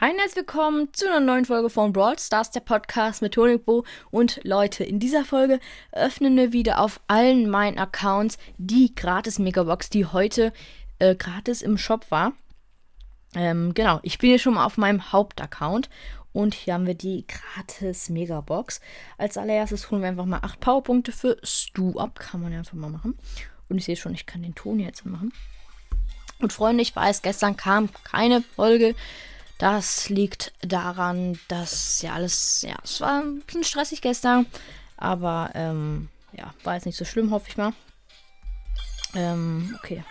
Hi und herzlich willkommen zu einer neuen Folge von Brawl Stars, der Podcast mit Honigbo. Und Leute, in dieser Folge öffnen wir wieder auf allen meinen Accounts die gratis Megabox, die heute äh, gratis im Shop war. Ähm, genau, ich bin hier schon mal auf meinem Hauptaccount und hier haben wir die gratis Megabox. Als allererstes holen wir einfach mal 8 Powerpunkte für Stu ab. Kann man ja einfach mal machen. Und ich sehe schon, ich kann den Ton jetzt machen. Und Freunde, ich weiß, gestern kam keine Folge. Das liegt daran, dass ja alles, ja, es war ein bisschen stressig gestern. Aber, ähm, ja, war jetzt nicht so schlimm, hoffe ich mal. Ähm, okay.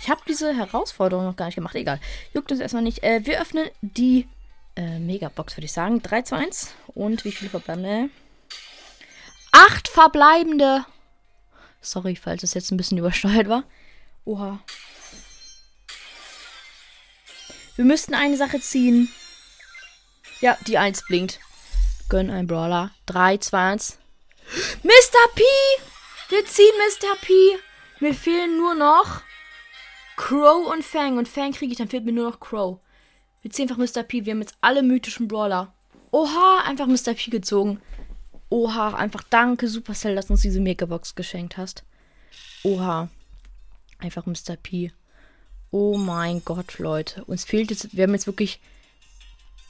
Ich habe diese Herausforderung noch gar nicht gemacht. Egal. Juckt uns erstmal nicht. Äh, wir öffnen die äh, Megabox, würde ich sagen. 3 zu 1. Und wie viele verbleibende? Acht verbleibende. Sorry, falls es jetzt ein bisschen übersteuert war. Oha. Wir müssten eine Sache ziehen. Ja, die 1 blinkt. Gönn ein Brawler. 3, 2, 1. Mr. P! Wir ziehen Mr. P! Mir fehlen nur noch Crow und Fang. Und Fang kriege ich, dann fehlt mir nur noch Crow. Wir ziehen einfach Mr. P. Wir haben jetzt alle mythischen Brawler. Oha, einfach Mr. P gezogen. Oha, einfach danke, Supercell, dass du uns diese Megabox geschenkt hast. Oha. Einfach Mr. P. Oh mein Gott, Leute. Uns fehlt jetzt, wir haben jetzt wirklich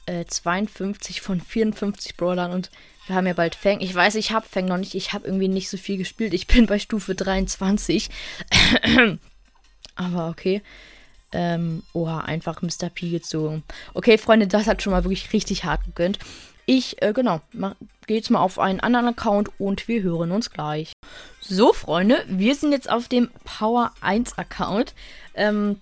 äh, 52 von 54 Brawlern und wir haben ja bald Fang. Ich weiß, ich habe Fang noch nicht. Ich habe irgendwie nicht so viel gespielt. Ich bin bei Stufe 23. Aber okay. Ähm, oha, einfach Mr. P gezogen. Okay, Freunde, das hat schon mal wirklich richtig hart gegönnt. Ich, äh, genau, gehe jetzt mal auf einen anderen Account und wir hören uns gleich. So, Freunde, wir sind jetzt auf dem Power 1 Account. Ähm,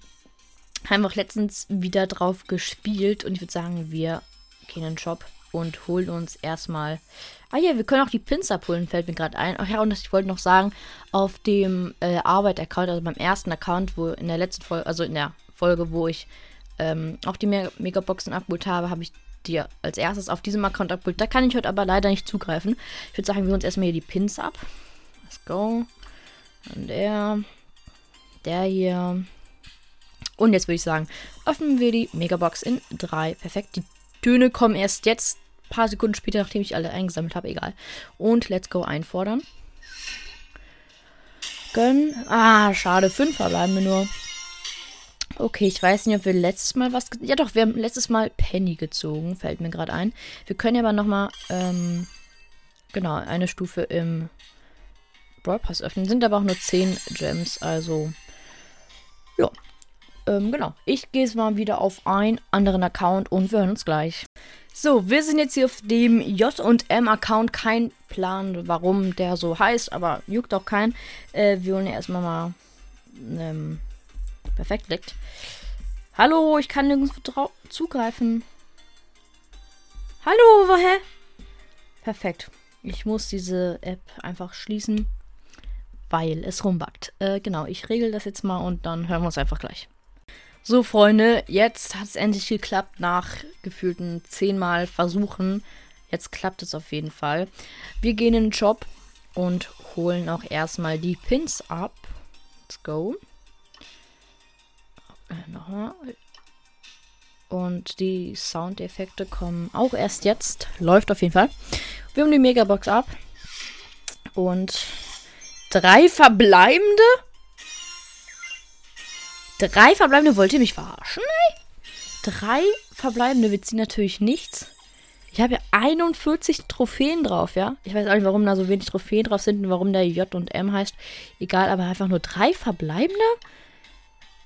haben auch letztens wieder drauf gespielt und ich würde sagen, wir gehen in den Shop und holen uns erstmal. Ah ja, wir können auch die Pins abholen, fällt mir gerade ein. Ach ja, und ich wollte noch sagen, auf dem äh, Arbeit-Account, also beim ersten Account, wo in der letzten Folge, also in der Folge, wo ich ähm, auch die Me Megaboxen abgeholt habe, habe ich die als erstes auf diesem Account abgeholt. Da kann ich heute aber leider nicht zugreifen. Ich würde sagen, wir holen uns erstmal hier die Pins ab. Let's go. Und der. Der hier. Und jetzt würde ich sagen, öffnen wir die Megabox in 3. Perfekt. Die Töne kommen erst jetzt, ein paar Sekunden später, nachdem ich alle eingesammelt habe. Egal. Und let's go einfordern. Gönnen. Ah, schade. 5 verbleiben wir nur. Okay, ich weiß nicht, ob wir letztes Mal was. Ja, doch, wir haben letztes Mal Penny gezogen, fällt mir gerade ein. Wir können aber nochmal, ähm, genau, eine Stufe im Brawl Pass öffnen. Sind aber auch nur 10 Gems, also. Ja, ähm, genau. Ich gehe jetzt mal wieder auf einen anderen Account und wir hören uns gleich. So, wir sind jetzt hier auf dem J&M-Account. Kein Plan, warum der so heißt, aber juckt auch keinen. Äh, wir holen erstmal mal. Ähm, perfekt liegt. Hallo, ich kann nirgendwo zugreifen. Hallo, woher? Perfekt. Ich muss diese App einfach schließen, weil es rumbackt. Äh, genau, ich regel das jetzt mal und dann hören wir uns einfach gleich. So, Freunde, jetzt hat es endlich geklappt nach gefühlten zehnmal Versuchen. Jetzt klappt es auf jeden Fall. Wir gehen in den Shop und holen auch erstmal die Pins ab. Let's go. Äh, nochmal. Und die Soundeffekte kommen auch erst jetzt. Läuft auf jeden Fall. Wir haben die Megabox ab. Und drei verbleibende. Drei verbleibende. Wollt ihr mich verarschen, ey? Drei verbleibende. Wir ziehen natürlich nichts. Ich habe ja 41 Trophäen drauf, ja. Ich weiß auch nicht, warum da so wenig Trophäen drauf sind und warum der J und M heißt. Egal, aber einfach nur drei verbleibende?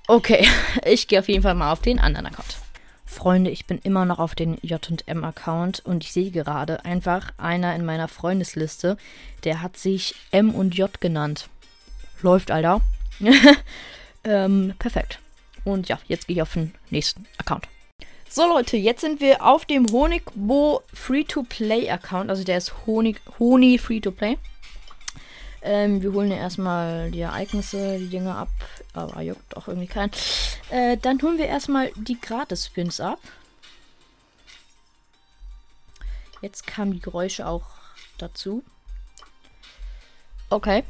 Okay, ich gehe auf jeden Fall mal auf den anderen Account. Freunde, ich bin immer noch auf den J&M-Account und ich sehe gerade einfach einer in meiner Freundesliste, der hat sich M und J genannt. Läuft, Alter. Ähm, perfekt. Und ja, jetzt gehe ich auf den nächsten Account. So Leute, jetzt sind wir auf dem Honigbo Free-to-Play-Account. Also der ist Honig, Honi Free-to-Play. Ähm, wir holen ja erstmal die Ereignisse, die Dinge ab. Aber juckt auch irgendwie keinen. Äh, dann holen wir erstmal die Gratis-Pins ab. Jetzt kamen die Geräusche auch dazu. Okay.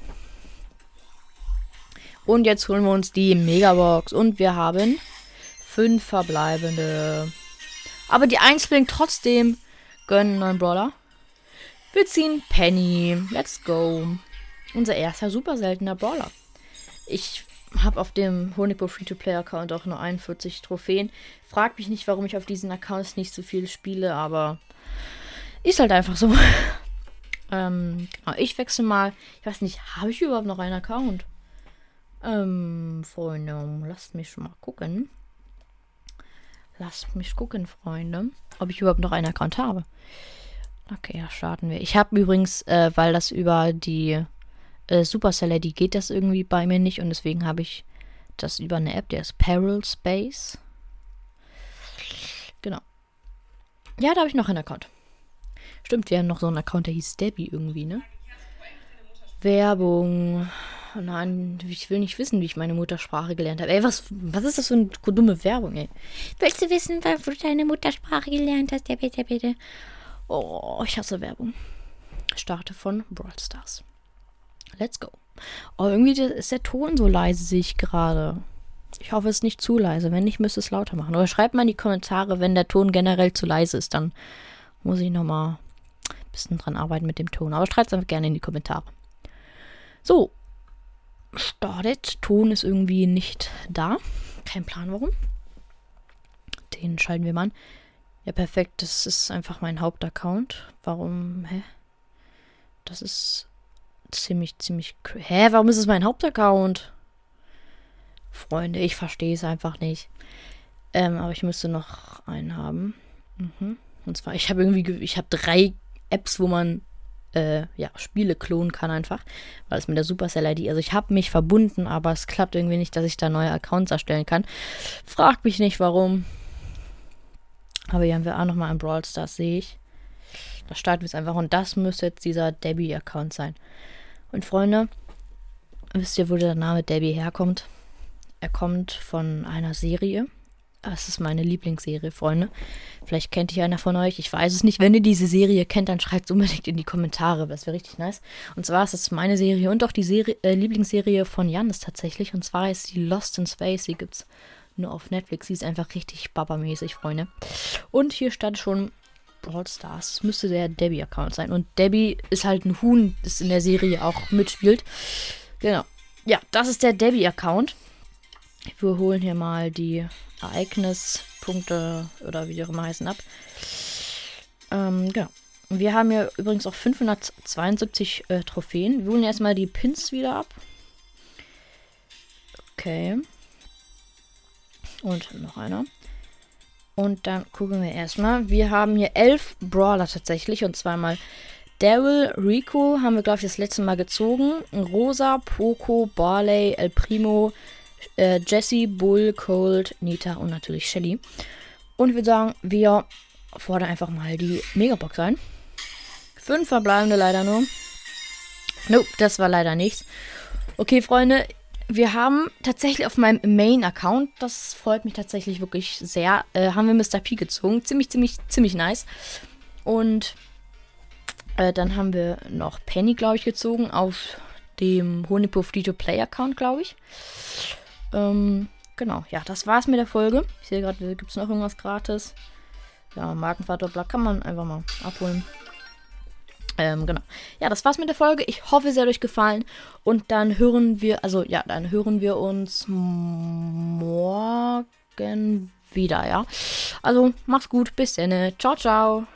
Und jetzt holen wir uns die Megabox. Und wir haben fünf verbleibende. Aber die 1 blinkt trotzdem. Gönnen neuen Brawler. Wir ziehen Penny. Let's go. Unser erster super seltener Brawler. Ich habe auf dem Honigbo Free-to-Play-Account auch nur 41 Trophäen. Frag mich nicht, warum ich auf diesen Accounts nicht so viel spiele, aber ist halt einfach so. ähm, genau, ich wechsle mal. Ich weiß nicht, habe ich überhaupt noch einen Account? Ähm, Freunde, lasst mich mal gucken. Lasst mich gucken, Freunde, ob ich überhaupt noch einen Account habe. Okay, ja, starten wir. Ich habe übrigens, äh, weil das über die äh, Supercell ID geht das irgendwie bei mir nicht und deswegen habe ich das über eine App, der ist Peril Space. Genau. Ja, da habe ich noch einen Account. Stimmt, wir haben noch so einen Account, der hieß Debbie irgendwie, ne? Werbung. Nein, ich will nicht wissen, wie ich meine Muttersprache gelernt habe. Ey, was, was ist das für eine dumme Werbung, ey? Willst du wissen, wo du deine Muttersprache gelernt hast? Ja, bitte, bitte. Oh, ich hasse Werbung. Starte von Brawl Stars. Let's go. Oh, irgendwie ist der Ton so leise, sehe ich gerade. Ich hoffe, es ist nicht zu leise. Wenn nicht, müsste es lauter machen. Oder schreibt mal in die Kommentare, wenn der Ton generell zu leise ist. Dann muss ich nochmal ein bisschen dran arbeiten mit dem Ton. Aber schreibt es einfach gerne in die Kommentare. So. Startet. Ton ist irgendwie nicht da. Kein Plan, warum. Den schalten wir mal an. Ja, perfekt. Das ist einfach mein Hauptaccount. Warum? Hä? Das ist ziemlich, ziemlich. Hä, warum ist es mein Hauptaccount? Freunde, ich verstehe es einfach nicht. Ähm, aber ich müsste noch einen haben. Mhm. Und zwar, ich habe irgendwie, ich habe drei Apps, wo man äh, ja, Spiele klonen kann einfach, weil es mit der Supercell-ID, also ich habe mich verbunden, aber es klappt irgendwie nicht, dass ich da neue Accounts erstellen kann. Frag mich nicht, warum. Aber hier haben wir auch nochmal ein Brawl Stars, sehe ich. Da starten wir es einfach und das müsste jetzt dieser Debbie-Account sein. Und Freunde, wisst ihr, wo der Name Debbie herkommt? Er kommt von einer Serie. Das ist meine Lieblingsserie, Freunde. Vielleicht kennt ihr einer von euch. Ich weiß es nicht. Wenn ihr diese Serie kennt, dann schreibt es unbedingt in die Kommentare. Das wäre richtig nice. Und zwar ist es meine Serie und auch die Serie, äh, Lieblingsserie von Janis tatsächlich. Und zwar ist die Lost in Space. Die gibt es nur auf Netflix. Sie ist einfach richtig babamäßig, Freunde. Und hier stand schon Brawl Stars. Das müsste der Debbie-Account sein. Und Debbie ist halt ein Huhn, das in der Serie auch mitspielt. Genau. Ja, das ist der Debbie-Account. Wir holen hier mal die Ereignispunkte oder wie die auch immer heißen ab. Ähm, genau. Wir haben hier übrigens auch 572 äh, Trophäen. Wir holen erstmal die Pins wieder ab. Okay. Und noch einer. Und dann gucken wir erstmal. Wir haben hier elf Brawler tatsächlich. Und zweimal Daryl, Rico haben wir, glaube ich, das letzte Mal gezogen. Rosa, Poco, Barley, El Primo, äh, Jesse, Bull, Cold, Nita und natürlich Shelly. Und würde sagen, wir fordern einfach mal die Megabox ein. Fünf verbleibende leider nur. Nope, das war leider nichts. Okay, Freunde, wir haben tatsächlich auf meinem Main-Account, das freut mich tatsächlich wirklich sehr, äh, haben wir Mr. P gezogen. Ziemlich, ziemlich, ziemlich nice. Und äh, dann haben wir noch Penny, glaube ich, gezogen auf dem Honeypuff Free-to-Play-Account, glaube ich. Ähm, genau, ja, das war's mit der Folge. Ich sehe gerade, gibt es noch irgendwas gratis? Ja, Markenverdoppler kann man einfach mal abholen. Ähm, genau. Ja, das war's mit der Folge. Ich hoffe, es hat euch gefallen. Und dann hören wir, also ja, dann hören wir uns morgen wieder, ja. Also, macht's gut. Bis dann. Ciao, ciao.